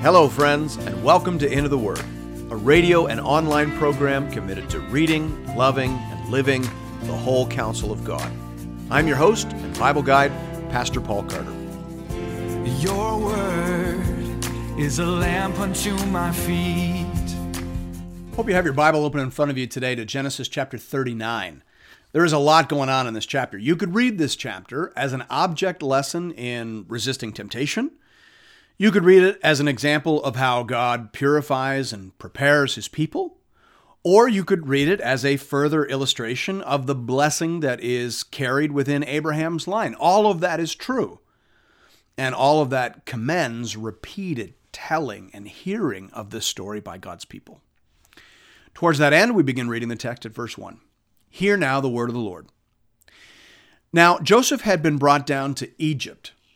Hello, friends, and welcome to Into the Word, a radio and online program committed to reading, loving, and living the whole counsel of God. I'm your host and Bible guide, Pastor Paul Carter. Your word is a lamp unto my feet. Hope you have your Bible open in front of you today to Genesis chapter 39. There is a lot going on in this chapter. You could read this chapter as an object lesson in resisting temptation. You could read it as an example of how God purifies and prepares his people. Or you could read it as a further illustration of the blessing that is carried within Abraham's line. All of that is true. And all of that commends repeated telling and hearing of this story by God's people. Towards that end, we begin reading the text at verse 1. Hear now the word of the Lord. Now, Joseph had been brought down to Egypt,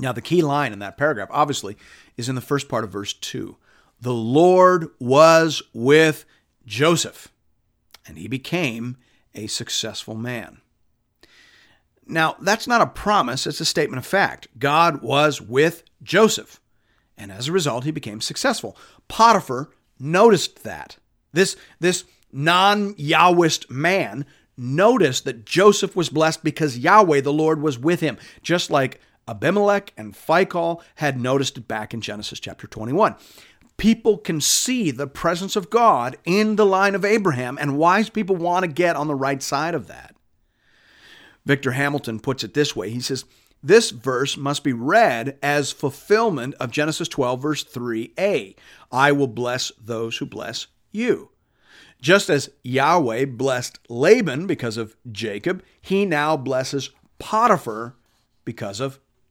Now, the key line in that paragraph, obviously, is in the first part of verse 2. The Lord was with Joseph, and he became a successful man. Now, that's not a promise, it's a statement of fact. God was with Joseph, and as a result, he became successful. Potiphar noticed that. This, this non Yahwist man noticed that Joseph was blessed because Yahweh, the Lord, was with him, just like Abimelech and Phicol had noticed it back in Genesis chapter 21. People can see the presence of God in the line of Abraham, and wise people want to get on the right side of that. Victor Hamilton puts it this way He says, This verse must be read as fulfillment of Genesis 12, verse 3a I will bless those who bless you. Just as Yahweh blessed Laban because of Jacob, he now blesses Potiphar because of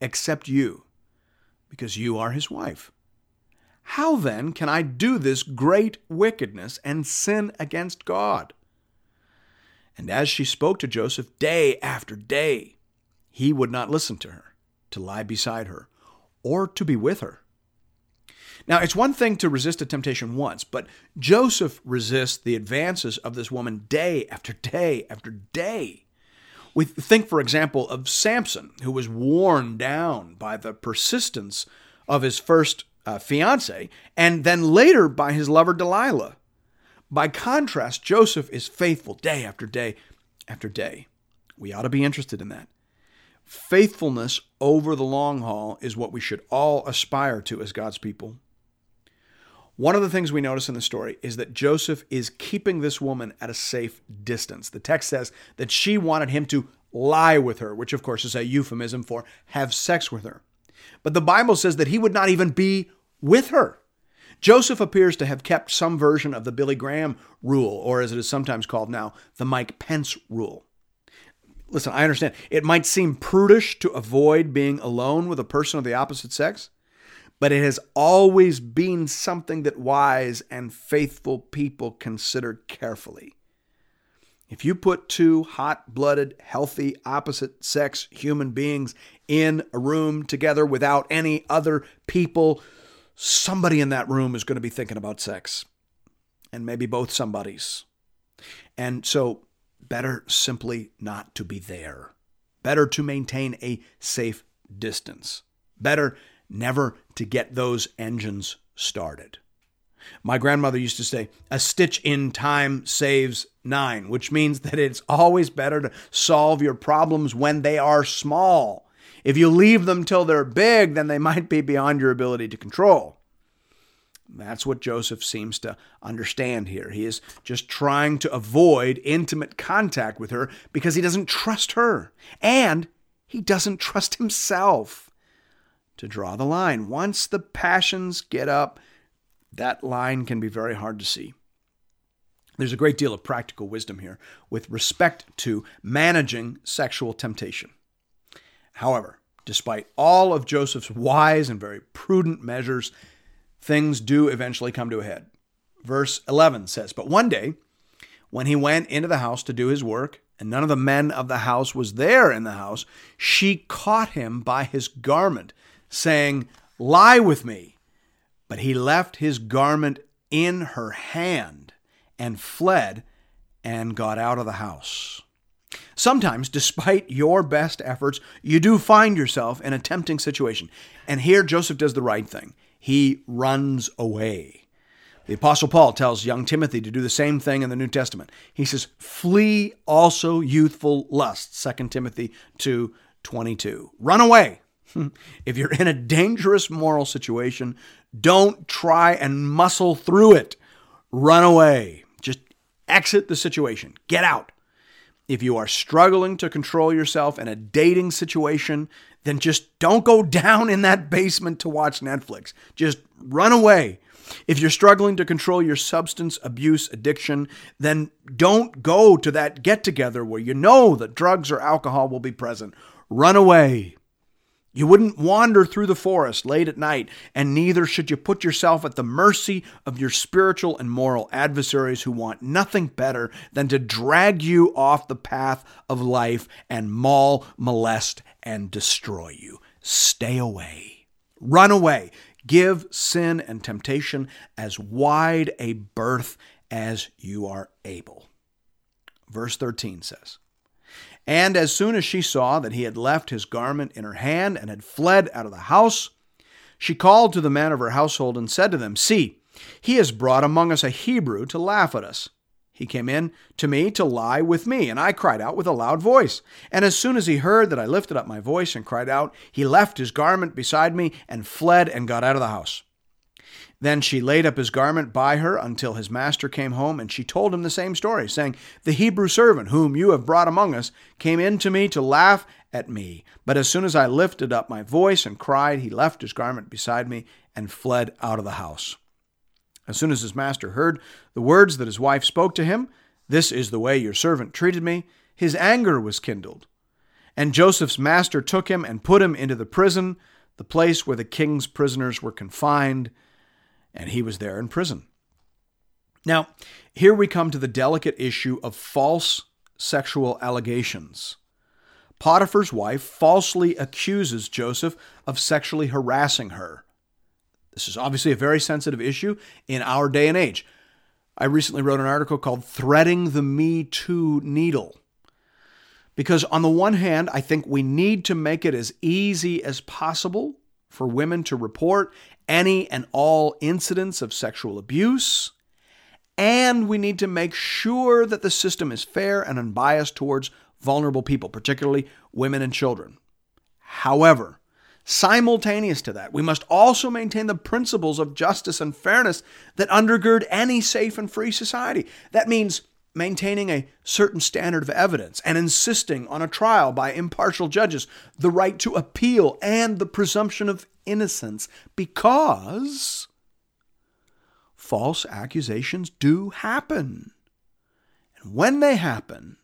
except you, because you are his wife. How then can I do this great wickedness and sin against God? And as she spoke to Joseph day after day, he would not listen to her, to lie beside her, or to be with her. Now, it's one thing to resist a temptation once, but Joseph resists the advances of this woman day after day after day. We think, for example, of Samson, who was worn down by the persistence of his first uh, fiance, and then later by his lover Delilah. By contrast, Joseph is faithful day after day after day. We ought to be interested in that. Faithfulness over the long haul is what we should all aspire to as God's people. One of the things we notice in the story is that Joseph is keeping this woman at a safe distance. The text says that she wanted him to lie with her, which of course is a euphemism for have sex with her. But the Bible says that he would not even be with her. Joseph appears to have kept some version of the Billy Graham rule, or as it is sometimes called now, the Mike Pence rule. Listen, I understand. It might seem prudish to avoid being alone with a person of the opposite sex but it has always been something that wise and faithful people consider carefully. If you put two hot blooded, healthy, opposite sex human beings in a room together without any other people, somebody in that room is going to be thinking about sex. And maybe both somebodies. And so, better simply not to be there. Better to maintain a safe distance. Better never to get those engines started. My grandmother used to say, a stitch in time saves nine, which means that it's always better to solve your problems when they are small. If you leave them till they're big, then they might be beyond your ability to control. That's what Joseph seems to understand here. He is just trying to avoid intimate contact with her because he doesn't trust her and he doesn't trust himself. To draw the line, once the passions get up, that line can be very hard to see. There's a great deal of practical wisdom here with respect to managing sexual temptation. However, despite all of Joseph's wise and very prudent measures, things do eventually come to a head. Verse 11 says, But one day, when he went into the house to do his work, and none of the men of the house was there in the house, she caught him by his garment, saying, Lie with me. But he left his garment in her hand and fled and got out of the house. Sometimes, despite your best efforts, you do find yourself in a tempting situation. And here Joseph does the right thing he runs away. The Apostle Paul tells young Timothy to do the same thing in the New Testament. He says, Flee also youthful lusts, 2 Timothy 2 22. Run away. If you're in a dangerous moral situation, don't try and muscle through it. Run away. Just exit the situation. Get out. If you are struggling to control yourself in a dating situation, then just don't go down in that basement to watch Netflix. Just run away. If you're struggling to control your substance abuse addiction, then don't go to that get together where you know that drugs or alcohol will be present. Run away. You wouldn't wander through the forest late at night, and neither should you put yourself at the mercy of your spiritual and moral adversaries who want nothing better than to drag you off the path of life and maul, molest, and destroy you. Stay away. Run away. Give sin and temptation as wide a berth as you are able. Verse 13 says, and as soon as she saw that he had left his garment in her hand and had fled out of the house, she called to the men of her household and said to them, See, he has brought among us a Hebrew to laugh at us. He came in to me to lie with me, and I cried out with a loud voice. And as soon as he heard that I lifted up my voice and cried out, he left his garment beside me and fled and got out of the house. Then she laid up his garment by her until his master came home, and she told him the same story, saying, The Hebrew servant whom you have brought among us came in to me to laugh at me. But as soon as I lifted up my voice and cried, he left his garment beside me and fled out of the house. As soon as his master heard the words that his wife spoke to him, This is the way your servant treated me, his anger was kindled. And Joseph's master took him and put him into the prison, the place where the king's prisoners were confined and he was there in prison. Now, here we come to the delicate issue of false sexual allegations. Potiphar's wife falsely accuses Joseph of sexually harassing her. This is obviously a very sensitive issue in our day and age. I recently wrote an article called Threading the Me Too Needle. Because, on the one hand, I think we need to make it as easy as possible for women to report any and all incidents of sexual abuse. And we need to make sure that the system is fair and unbiased towards vulnerable people, particularly women and children. However, simultaneous to that, we must also maintain the principles of justice and fairness that undergird any safe and free society. That means maintaining a certain standard of evidence and insisting on a trial by impartial judges, the right to appeal, and the presumption of innocence because false accusations do happen. And when they happen,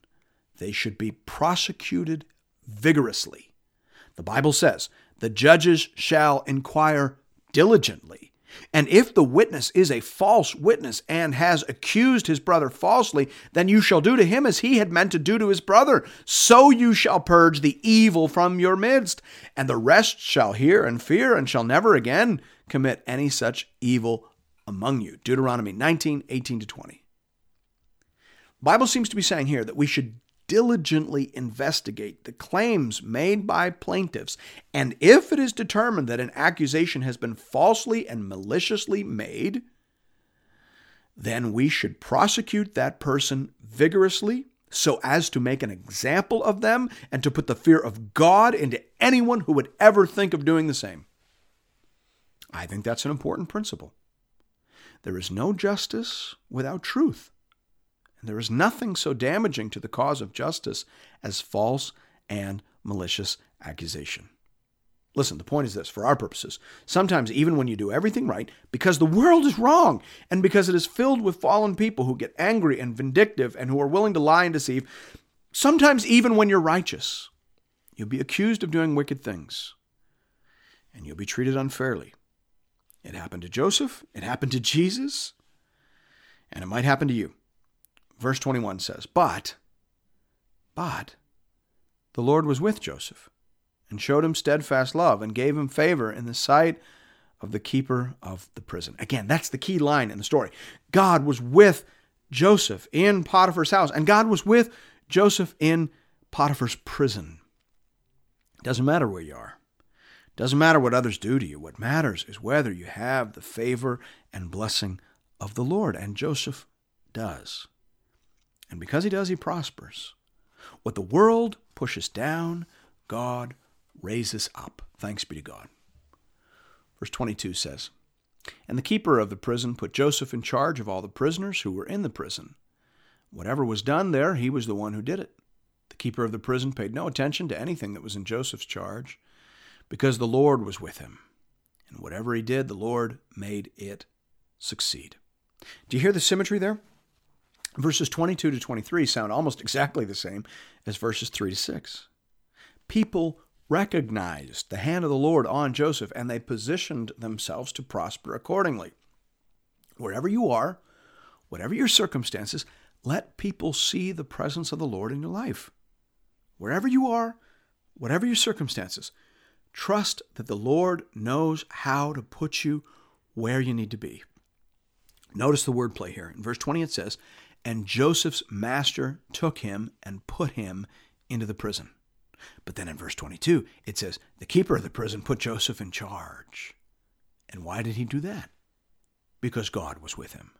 they should be prosecuted vigorously. The Bible says, the judges shall inquire diligently and if the witness is a false witness and has accused his brother falsely, then you shall do to him as he had meant to do to his brother. So you shall purge the evil from your midst. And the rest shall hear and fear and shall never again commit any such evil among you. Deuteronomy 19, 18 to 20. Bible seems to be saying here that we should diligently investigate the claims made by plaintiffs, and if it is determined that an accusation has been falsely and maliciously made, then we should prosecute that person vigorously so as to make an example of them and to put the fear of God into anyone who would ever think of doing the same. I think that's an important principle. There is no justice without truth. And there is nothing so damaging to the cause of justice as false and malicious accusation. Listen, the point is this for our purposes. Sometimes, even when you do everything right, because the world is wrong and because it is filled with fallen people who get angry and vindictive and who are willing to lie and deceive, sometimes, even when you're righteous, you'll be accused of doing wicked things and you'll be treated unfairly. It happened to Joseph, it happened to Jesus, and it might happen to you. Verse 21 says, But, but, the Lord was with Joseph and showed him steadfast love and gave him favor in the sight of the keeper of the prison. Again, that's the key line in the story. God was with Joseph in Potiphar's house, and God was with Joseph in Potiphar's prison. Doesn't matter where you are. Doesn't matter what others do to you. What matters is whether you have the favor and blessing of the Lord. And Joseph does. And because he does, he prospers. What the world pushes down, God raises up. Thanks be to God. Verse 22 says, And the keeper of the prison put Joseph in charge of all the prisoners who were in the prison. Whatever was done there, he was the one who did it. The keeper of the prison paid no attention to anything that was in Joseph's charge, because the Lord was with him. And whatever he did, the Lord made it succeed. Do you hear the symmetry there? Verses 22 to 23 sound almost exactly the same as verses 3 to 6. People recognized the hand of the Lord on Joseph and they positioned themselves to prosper accordingly. Wherever you are, whatever your circumstances, let people see the presence of the Lord in your life. Wherever you are, whatever your circumstances, trust that the Lord knows how to put you where you need to be. Notice the wordplay here. In verse 20 it says, And Joseph's master took him and put him into the prison. But then in verse 22, it says, The keeper of the prison put Joseph in charge. And why did he do that? Because God was with him.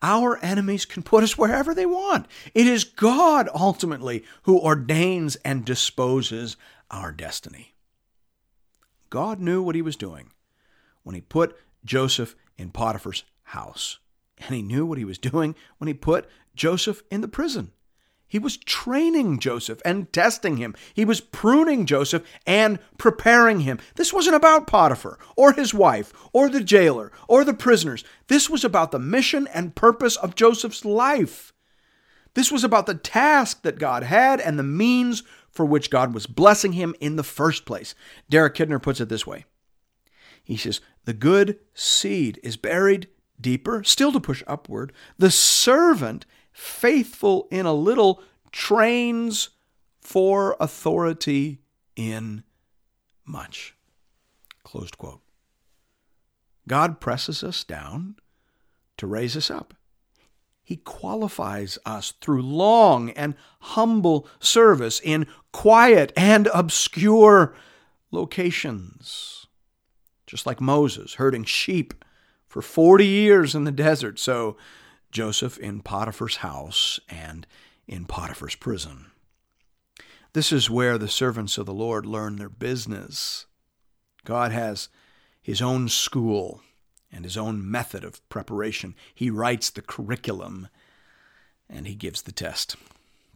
Our enemies can put us wherever they want. It is God ultimately who ordains and disposes our destiny. God knew what he was doing when he put Joseph in Potiphar's house, and he knew what he was doing when he put Joseph in the prison. He was training Joseph and testing him. He was pruning Joseph and preparing him. This wasn't about Potiphar or his wife or the jailer or the prisoners. This was about the mission and purpose of Joseph's life. This was about the task that God had and the means for which God was blessing him in the first place. Derek Kidner puts it this way He says, The good seed is buried deeper, still to push upward. The servant faithful in a little trains for authority in much. Closed quote. God presses us down to raise us up. He qualifies us through long and humble service in quiet and obscure locations. Just like Moses herding sheep for 40 years in the desert, so Joseph in Potiphar's house and in Potiphar's prison. This is where the servants of the Lord learn their business. God has his own school and his own method of preparation. He writes the curriculum and he gives the test.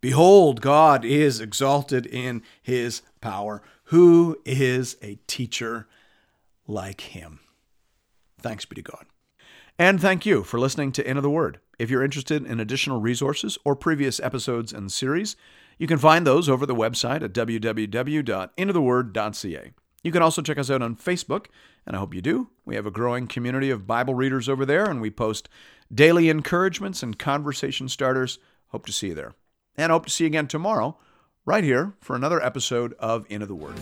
Behold, God is exalted in his power. Who is a teacher like him? Thanks be to God. And thank you for listening to Into the Word. If you're interested in additional resources or previous episodes and series, you can find those over the website at www.intotheword.ca. You can also check us out on Facebook, and I hope you do. We have a growing community of Bible readers over there, and we post daily encouragements and conversation starters. Hope to see you there. And hope to see you again tomorrow, right here, for another episode of Into the Word.